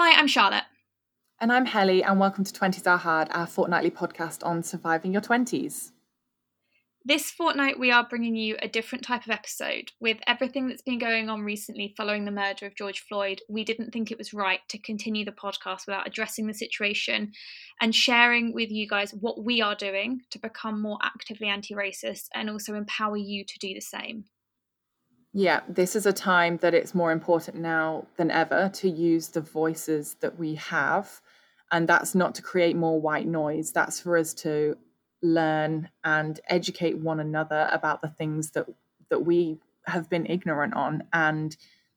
Hi, I'm Charlotte. And I'm Helly, and welcome to 20s Are Hard, our fortnightly podcast on surviving your 20s. This fortnight, we are bringing you a different type of episode. With everything that's been going on recently following the murder of George Floyd, we didn't think it was right to continue the podcast without addressing the situation and sharing with you guys what we are doing to become more actively anti racist and also empower you to do the same. Yeah, this is a time that it's more important now than ever to use the voices that we have. And that's not to create more white noise, that's for us to learn and educate one another about the things that that we have been ignorant on. And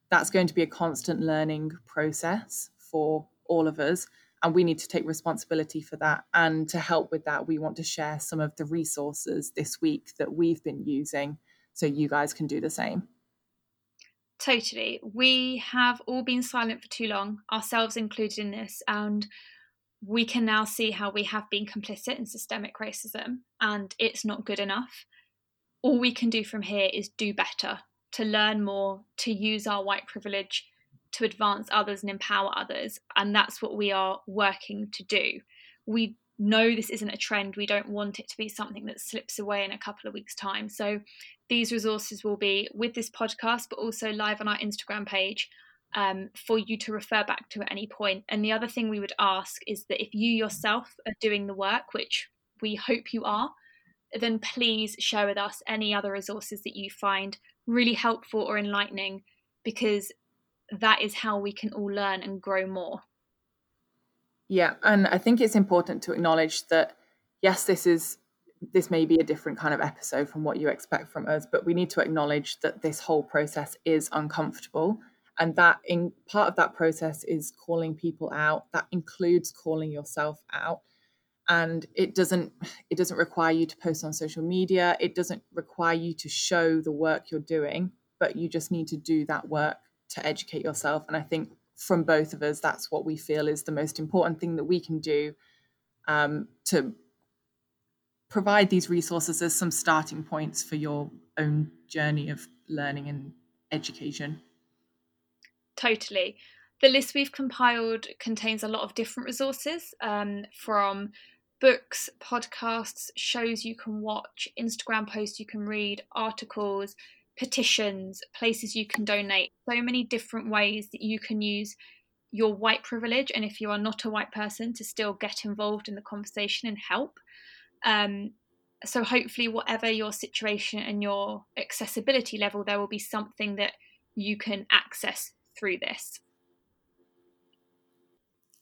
that's going to be a constant learning process for all of us. And we need to take responsibility for that. And to help with that we want to share some of the resources this week that we've been using so you guys can do the same totally we have all been silent for too long ourselves included in this and we can now see how we have been complicit in systemic racism and it's not good enough. All we can do from here is do better, to learn more, to use our white privilege to advance others and empower others. And that's what we are working to do. We know this isn't a trend. We don't want it to be something that slips away in a couple of weeks' time. So these resources will be with this podcast, but also live on our Instagram page um, for you to refer back to at any point. And the other thing we would ask is that if you yourself are doing the work, which we hope you are, then please share with us any other resources that you find really helpful or enlightening, because that is how we can all learn and grow more. Yeah, and I think it's important to acknowledge that yes, this is this may be a different kind of episode from what you expect from us, but we need to acknowledge that this whole process is uncomfortable and that in part of that process is calling people out. That includes calling yourself out and it doesn't it doesn't require you to post on social media. It doesn't require you to show the work you're doing but you just need to do that work to educate yourself and i think from both of us that's what we feel is the most important thing that we can do um, to provide these resources as some starting points for your own journey of learning and education Totally. The list we've compiled contains a lot of different resources um, from books, podcasts, shows you can watch, Instagram posts you can read, articles, petitions, places you can donate. So many different ways that you can use your white privilege and if you are not a white person to still get involved in the conversation and help. Um, so hopefully, whatever your situation and your accessibility level, there will be something that you can access through this.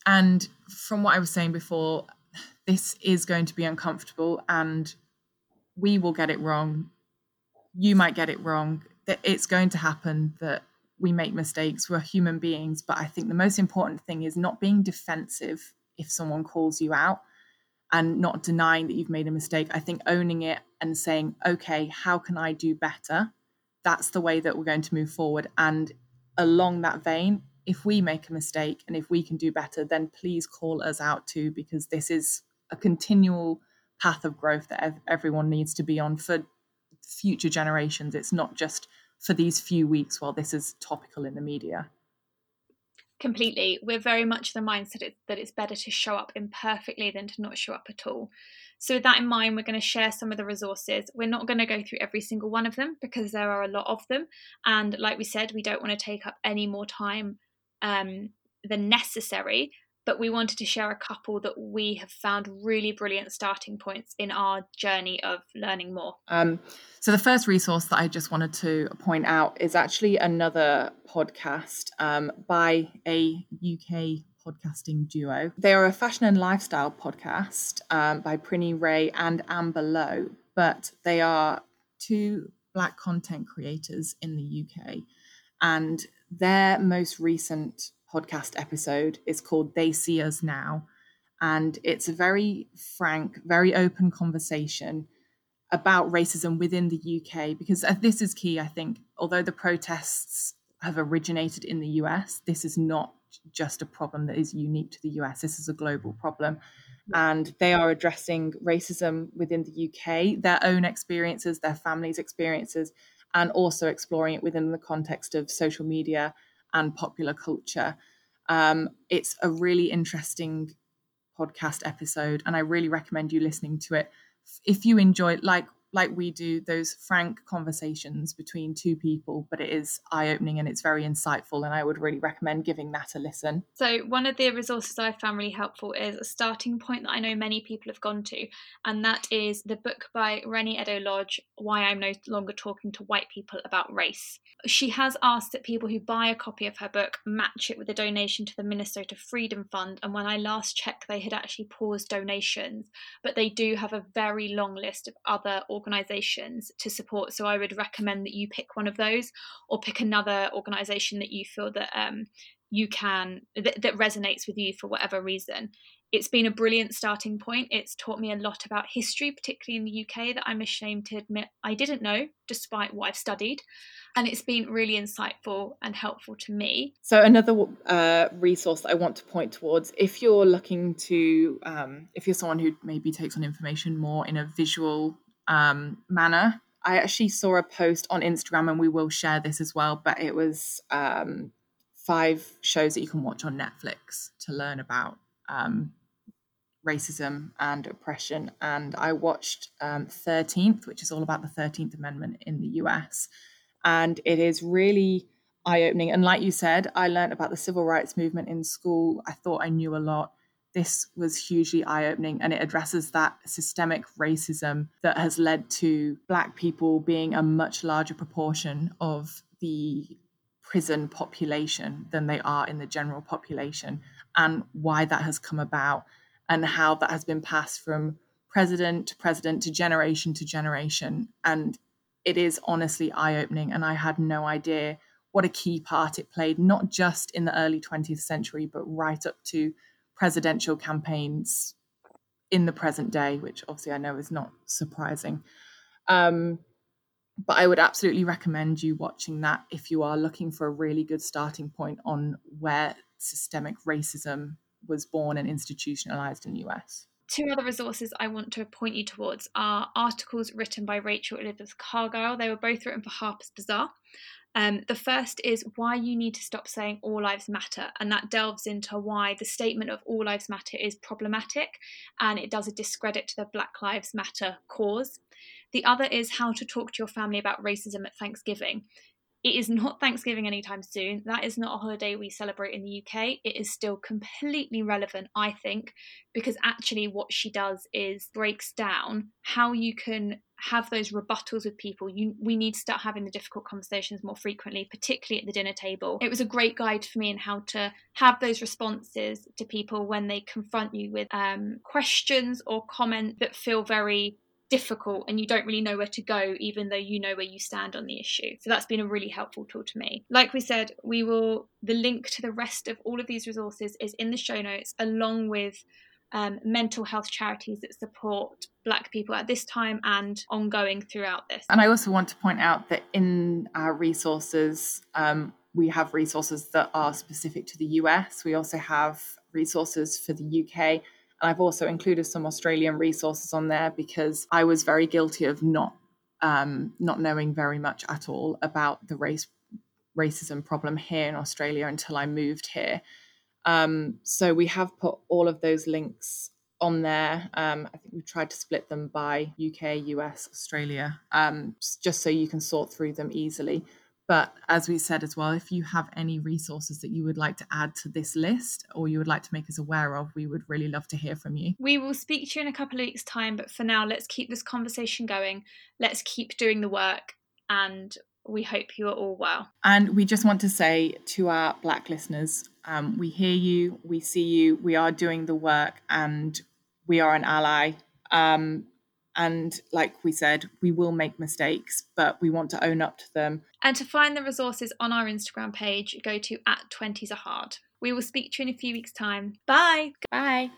And from what I was saying before, this is going to be uncomfortable and we will get it wrong. You might get it wrong. That it's going to happen that we make mistakes. We're human beings. But I think the most important thing is not being defensive if someone calls you out and not denying that you've made a mistake. I think owning it and saying, okay, how can I do better? That's the way that we're going to move forward. And along that vein, if we make a mistake and if we can do better, then please call us out too, because this is a continual path of growth that ev- everyone needs to be on for future generations. It's not just for these few weeks while this is topical in the media. Completely. We're very much the mindset that it's better to show up imperfectly than to not show up at all. So, with that in mind, we're going to share some of the resources. We're not going to go through every single one of them because there are a lot of them. And like we said, we don't want to take up any more time um, than necessary. But we wanted to share a couple that we have found really brilliant starting points in our journey of learning more. Um, so, the first resource that I just wanted to point out is actually another podcast um, by a UK podcasting duo. They are a fashion and lifestyle podcast um, by Prinny Ray and Amber Lowe, but they are two black content creators in the UK. And their most recent podcast episode is called They See Us Now. And it's a very frank, very open conversation about racism within the UK, because uh, this is key, I think. Although the protests have originated in the US, this is not just a problem that is unique to the US. This is a global problem. And they are addressing racism within the UK, their own experiences, their families' experiences, and also exploring it within the context of social media and popular culture. Um, it's a really interesting podcast episode, and I really recommend you listening to it. If you enjoy, like like we do those frank conversations between two people, but it is eye opening and it's very insightful. And I would really recommend giving that a listen. So, one of the resources I found really helpful is a starting point that I know many people have gone to, and that is the book by Reni Eddo-Lodge, Why I'm No Longer Talking to White People About Race. She has asked that people who buy a copy of her book match it with a donation to the Minnesota Freedom Fund. And when I last checked, they had actually paused donations, but they do have a very long list of other organisations to support. So I would recommend that you pick one of those or pick another organisation that you feel that um, you can that, that resonates with you for whatever reason. It's been a brilliant starting point. It's taught me a lot about history, particularly in the UK, that I'm ashamed to admit I didn't know, despite what I've studied. And it's been really insightful and helpful to me. So, another uh, resource I want to point towards if you're looking to, um, if you're someone who maybe takes on information more in a visual um, manner. I actually saw a post on Instagram, and we will share this as well. But it was um, five shows that you can watch on Netflix to learn about um, racism and oppression. And I watched um, 13th, which is all about the 13th Amendment in the US. And it is really eye opening. And like you said, I learned about the civil rights movement in school. I thought I knew a lot this was hugely eye opening and it addresses that systemic racism that has led to Black people being a much larger proportion of the prison population than they are in the general population, and why that has come about, and how that has been passed from president to president to generation to generation. And it is honestly eye opening. And I had no idea what a key part it played, not just in the early 20th century, but right up to presidential campaigns in the present day, which obviously I know is not surprising. Um, but I would absolutely recommend you watching that if you are looking for a really good starting point on where systemic racism was born and institutionalized in the US. Two other resources I want to point you towards are articles written by Rachel Elizabeth Cargle. They were both written for Harper's Bazaar. Um, the first is why you need to stop saying all lives matter, and that delves into why the statement of all lives matter is problematic and it does a discredit to the Black Lives Matter cause. The other is how to talk to your family about racism at Thanksgiving. It is not Thanksgiving anytime soon. That is not a holiday we celebrate in the UK. It is still completely relevant, I think, because actually what she does is breaks down how you can have those rebuttals with people. You, we need to start having the difficult conversations more frequently, particularly at the dinner table. It was a great guide for me in how to have those responses to people when they confront you with um, questions or comments that feel very difficult and you don't really know where to go even though you know where you stand on the issue. So that's been a really helpful tool to me. Like we said we will the link to the rest of all of these resources is in the show notes along with um, mental health charities that support black people at this time and ongoing throughout this. And i also want to point out that in our resources um, we have resources that are specific to the us we also have resources for the uk and I've also included some Australian resources on there because I was very guilty of not um, not knowing very much at all about the race racism problem here in Australia until I moved here. Um, so we have put all of those links on there. Um, I think we've tried to split them by UK, US, Australia, um, just so you can sort through them easily. But as we said as well, if you have any resources that you would like to add to this list or you would like to make us aware of, we would really love to hear from you. We will speak to you in a couple of weeks' time, but for now, let's keep this conversation going. Let's keep doing the work, and we hope you are all well. And we just want to say to our Black listeners, um, we hear you, we see you, we are doing the work, and we are an ally. Um, and like we said, we will make mistakes, but we want to own up to them. And to find the resources on our Instagram page, go to at 20s are hard. We will speak to you in a few weeks' time. Bye. Bye.